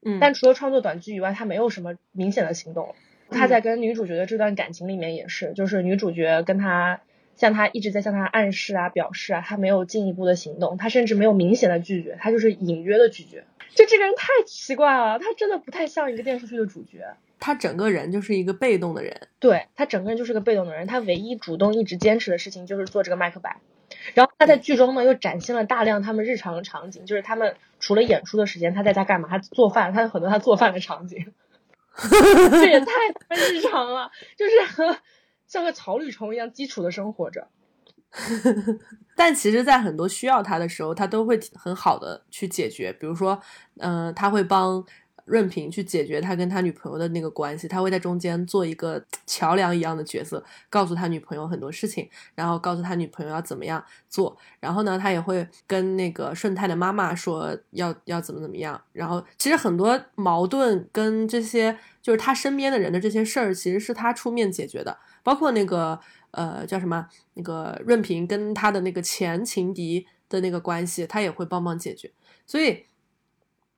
嗯，但除了创作短剧以外，他没有什么明显的行动。他在跟女主角的这段感情里面也是，就是女主角跟他向他一直在向他暗示啊、表示啊，他没有进一步的行动，他甚至没有明显的拒绝，他就是隐约的拒绝。就这个人太奇怪了，他真的不太像一个电视剧的主角。他整个人就是一个被动的人，对他整个人就是个被动的人。他唯一主动一直坚持的事情就是做这个麦克白。然后他在剧中呢又展现了大量他们日常的场景，就是他们除了演出的时间，他在家干嘛？他做饭，他有很多他做饭的场景。<laughs> 这也太日常了，就是像个草履虫一样基础的生活着。<laughs> 但其实，在很多需要他的时候，他都会很好的去解决。比如说，嗯，他会帮润平去解决他跟他女朋友的那个关系，他会在中间做一个桥梁一样的角色，告诉他女朋友很多事情，然后告诉他女朋友要怎么样做。然后呢，他也会跟那个顺泰的妈妈说要要怎么怎么样。然后，其实很多矛盾跟这些就是他身边的人的这些事儿，其实是他出面解决的，包括那个。呃，叫什么？那个润平跟他的那个前情敌的那个关系，他也会帮忙解决，所以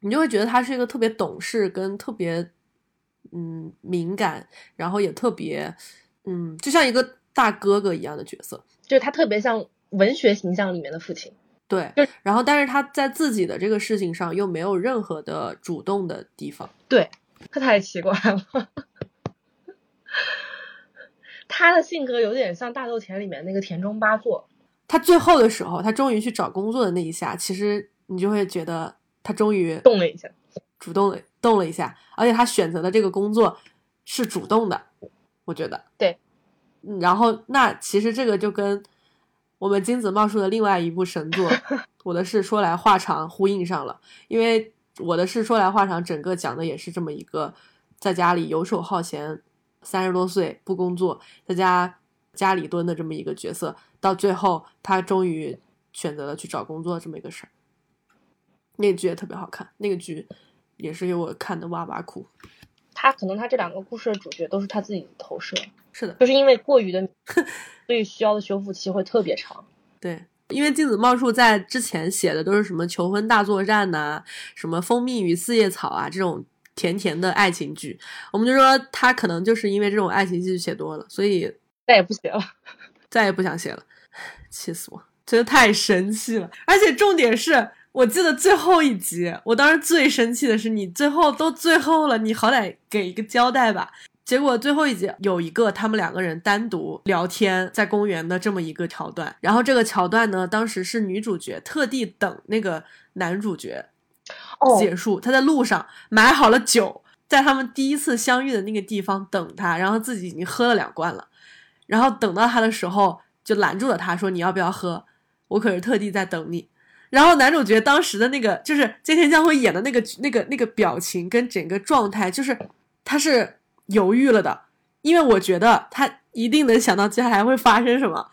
你就会觉得他是一个特别懂事跟特别嗯敏感，然后也特别嗯，就像一个大哥哥一样的角色，就是他特别像文学形象里面的父亲。对，然后但是他在自己的这个事情上又没有任何的主动的地方。对，他太奇怪了。他的性格有点像大豆田里面那个田中八作。他最后的时候，他终于去找工作的那一下，其实你就会觉得他终于动了一下，主动了动了一下，而且他选择的这个工作是主动的，我觉得对。然后那其实这个就跟我们金子茂树的另外一部神作 <laughs>《我的事说来话长》呼应上了，因为《我的事说来话长》整个讲的也是这么一个在家里游手好闲。三十多岁不工作，在家家里蹲的这么一个角色，到最后他终于选择了去找工作这么一个事儿。那个剧也特别好看，那个剧也是给我看的哇哇哭。他可能他这两个故事的主角都是他自己投射，是的，就是因为过于的，所以需要的修复期会特别长。对，因为金子茂树在之前写的都是什么求婚大作战呐，什么蜂蜜与四叶草啊这种。甜甜的爱情剧，我们就说他可能就是因为这种爱情剧写多了，所以再也不写了，<laughs> 再也不想写了，气死我，真的太生气了。而且重点是我记得最后一集，我当时最生气的是你最后都最后了，你好歹给一个交代吧。结果最后一集有一个他们两个人单独聊天在公园的这么一个桥段，然后这个桥段呢，当时是女主角特地等那个男主角。结束，他在路上买好了酒，在他们第一次相遇的那个地方等他，然后自己已经喝了两罐了，然后等到他的时候就拦住了他，说：“你要不要喝？我可是特地在等你。”然后男主角当时的那个就是菅田将晖演的那个那个那个表情跟整个状态，就是他是犹豫了的，因为我觉得他一定能想到接下来会发生什么，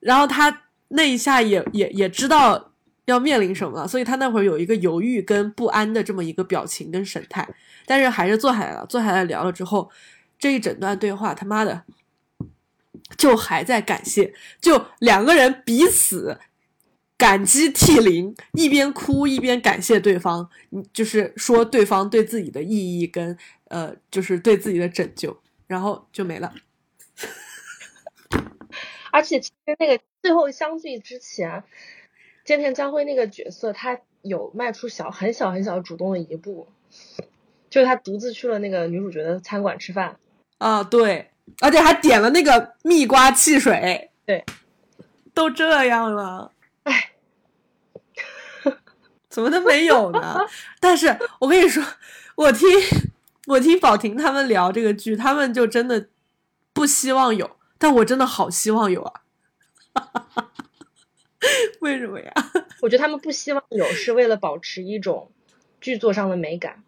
然后他那一下也也也知道。要面临什么了？所以他那会儿有一个犹豫跟不安的这么一个表情跟神态，但是还是坐下来了。坐下来聊了之后，这一整段对话，他妈的，就还在感谢，就两个人彼此感激涕零，一边哭一边感谢对方，就是说对方对自己的意义跟呃，就是对自己的拯救，然后就没了。<laughs> 而且其实那个最后相聚之前。菅田将晖那个角色，他有迈出小很小很小主动的一步，就是他独自去了那个女主角的餐馆吃饭啊，对，而且还点了那个蜜瓜汽水，对，都这样了，哎，<laughs> 怎么都没有呢？但是我跟你说，我听我听宝婷他们聊这个剧，他们就真的不希望有，但我真的好希望有啊。<laughs> 为什么呀？<laughs> 我觉得他们不希望有，是为了保持一种剧作上的美感，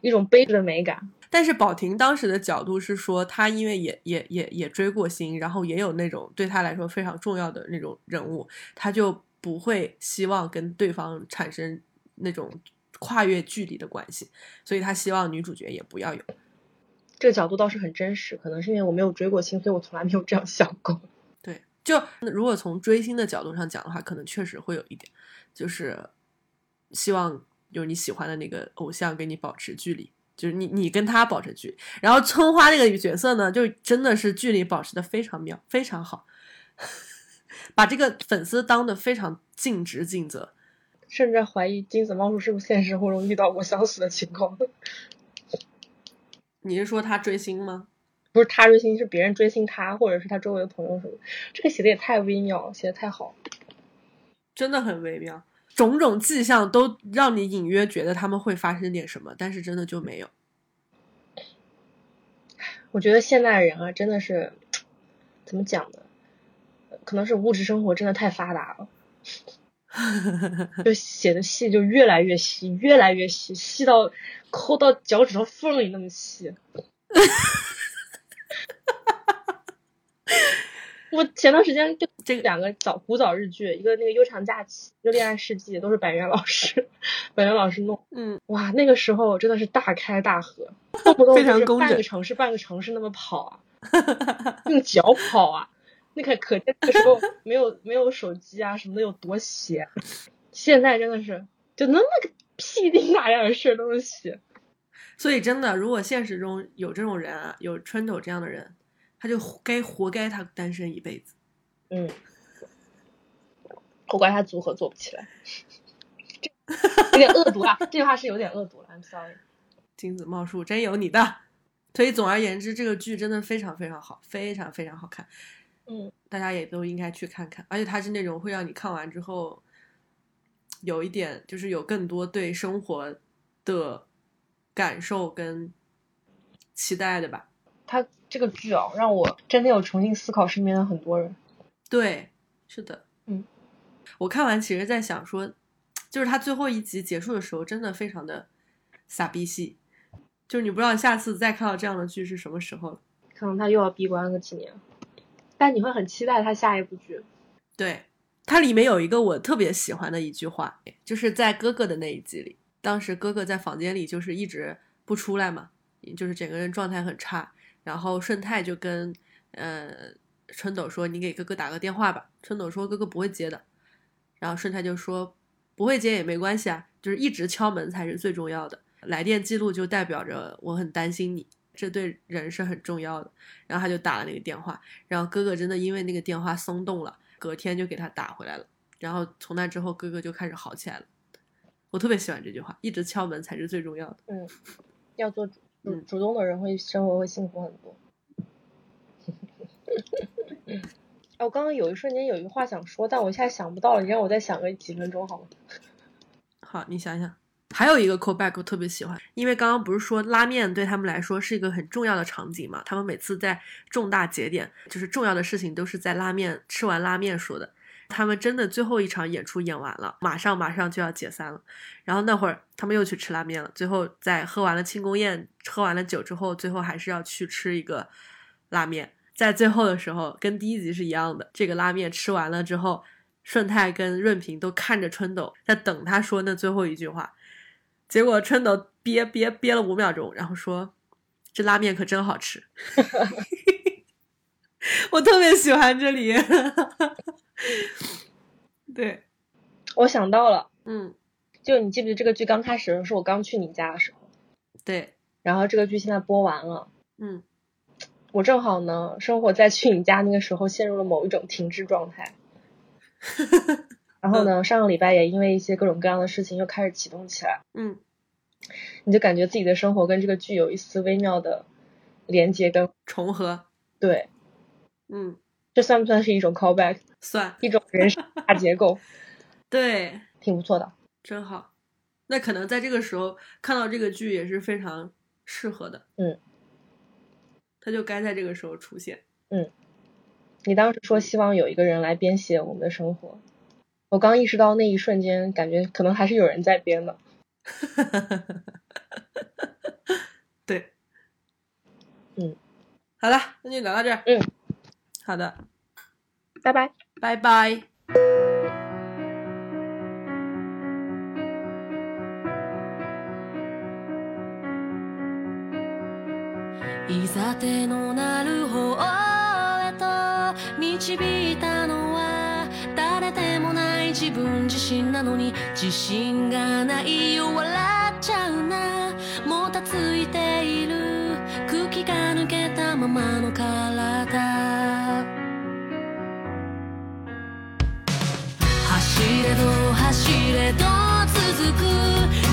一种悲剧的美感。但是宝婷当时的角度是说，她因为也也也也追过星，然后也有那种对她来说非常重要的那种人物，她就不会希望跟对方产生那种跨越距离的关系，所以她希望女主角也不要有。这个角度倒是很真实，可能是因为我没有追过星，所以我从来没有这样想过。就如果从追星的角度上讲的话，可能确实会有一点，就是希望就是你喜欢的那个偶像跟你保持距离，就是你你跟他保持距离。然后春花那个角色呢，就真的是距离保持的非常妙，非常好，<laughs> 把这个粉丝当的非常尽职尽责，甚至怀疑金子猫树是不是现实生活中遇到过相似的情况。<laughs> 你是说他追星吗？不是他追星，是别人追星他，或者是他周围的朋友什么。这个写的也太微妙，写的太好，真的很微妙，种种迹象都让你隐约觉得他们会发生点什么，但是真的就没有。我觉得现代人啊，真的是怎么讲呢？可能是物质生活真的太发达了，<laughs> 就写的细就越来越细，越来越细，细到抠到脚趾头缝里那么细。<laughs> 我前段时间就这两个早古早日剧，一个那个《悠长假期》，一个《恋爱世纪》，都是板垣老师，<laughs> 板垣老师弄。嗯，哇，那个时候真的是大开大合，动不动就是半个城市半个城市那么跑啊，<laughs> 用脚跑啊，那可可见那个时候没有没有手机啊什么的有多闲。现在真的是就那么个屁丁大样的事儿都能写。所以真的，如果现实中有这种人啊，有春斗这样的人，他就活该活该他单身一辈子。嗯，我怪他组合做不起来，有点恶毒啊！这句话是有点恶毒了，I'm sorry。金子茂树真有你的。所以总而言之，这个剧真的非常非常好，非常非常好看，嗯，大家也都应该去看看。而且它是那种会让你看完之后，有一点就是有更多对生活的感受跟期待的吧。他这个剧啊，让我真的有重新思考身边的很多人。对，是的，嗯，我看完其实在想说，就是他最后一集结束的时候，真的非常的傻逼戏，就是你不知道下次再看到这样的剧是什么时候了。可能他又要闭关个几年，但你会很期待他下一部剧。对，它里面有一个我特别喜欢的一句话，就是在哥哥的那一集里，当时哥哥在房间里就是一直不出来嘛，就是整个人状态很差，然后顺泰就跟呃春斗说：“你给哥哥打个电话吧。”春斗说：“哥哥不会接的。”然后顺泰就说：“不会接也没关系啊，就是一直敲门才是最重要的，来电记录就代表着我很担心你。”这对人是很重要的，然后他就打了那个电话，然后哥哥真的因为那个电话松动了，隔天就给他打回来了，然后从那之后哥哥就开始好起来了。我特别喜欢这句话，一直敲门才是最重要的。嗯，要做主嗯主动的人会生活会幸福很多。哎，<laughs> 我刚刚有一瞬间有一个话想说，但我现在想不到了，你让我再想个几分钟好吗？好，你想想，还有一个 callback 我特别喜欢，因为刚刚不是说拉面对他们来说是一个很重要的场景嘛？他们每次在重大节点，就是重要的事情都是在拉面吃完拉面说的。他们真的最后一场演出演完了，马上马上就要解散了。然后那会儿他们又去吃拉面了，最后在喝完了庆功宴、喝完了酒之后，最后还是要去吃一个拉面。在最后的时候，跟第一集是一样的，这个拉面吃完了之后，顺泰跟润平都看着春斗，在等他说那最后一句话。结果春斗憋憋憋了五秒钟，然后说：“这拉面可真好吃。<laughs> <laughs> ”我特别喜欢这里。<laughs> 对，我想到了，嗯，就你记不记得这个剧刚开始的时候，是我刚去你家的时候，对，然后这个剧现在播完了，嗯，我正好呢生活在去你家那个时候陷入了某一种停滞状态，<laughs> 然后呢上个礼拜也因为一些各种各样的事情又开始启动起来，嗯，你就感觉自己的生活跟这个剧有一丝微妙的连接跟重合，对，嗯，这算不算是一种 callback，算，一种人生大结构，<laughs> 对，挺不错的。真好。那可能在这个时候看到这个剧也是非常适合的，嗯，他就该在这个时候出现。嗯你当时说希望有一个人来编写我们的生活，我刚意识到那一瞬间，感觉可能还是有人在编的。<laughs> 对，嗯，好了，那就聊到这儿。嗯，好的，拜拜。拜拜。いざ手のなる方へと導いたのは誰でもない自分自身なのに自信がないよ笑っちゃうな。もたついている。空気が抜けたままの体しれと続く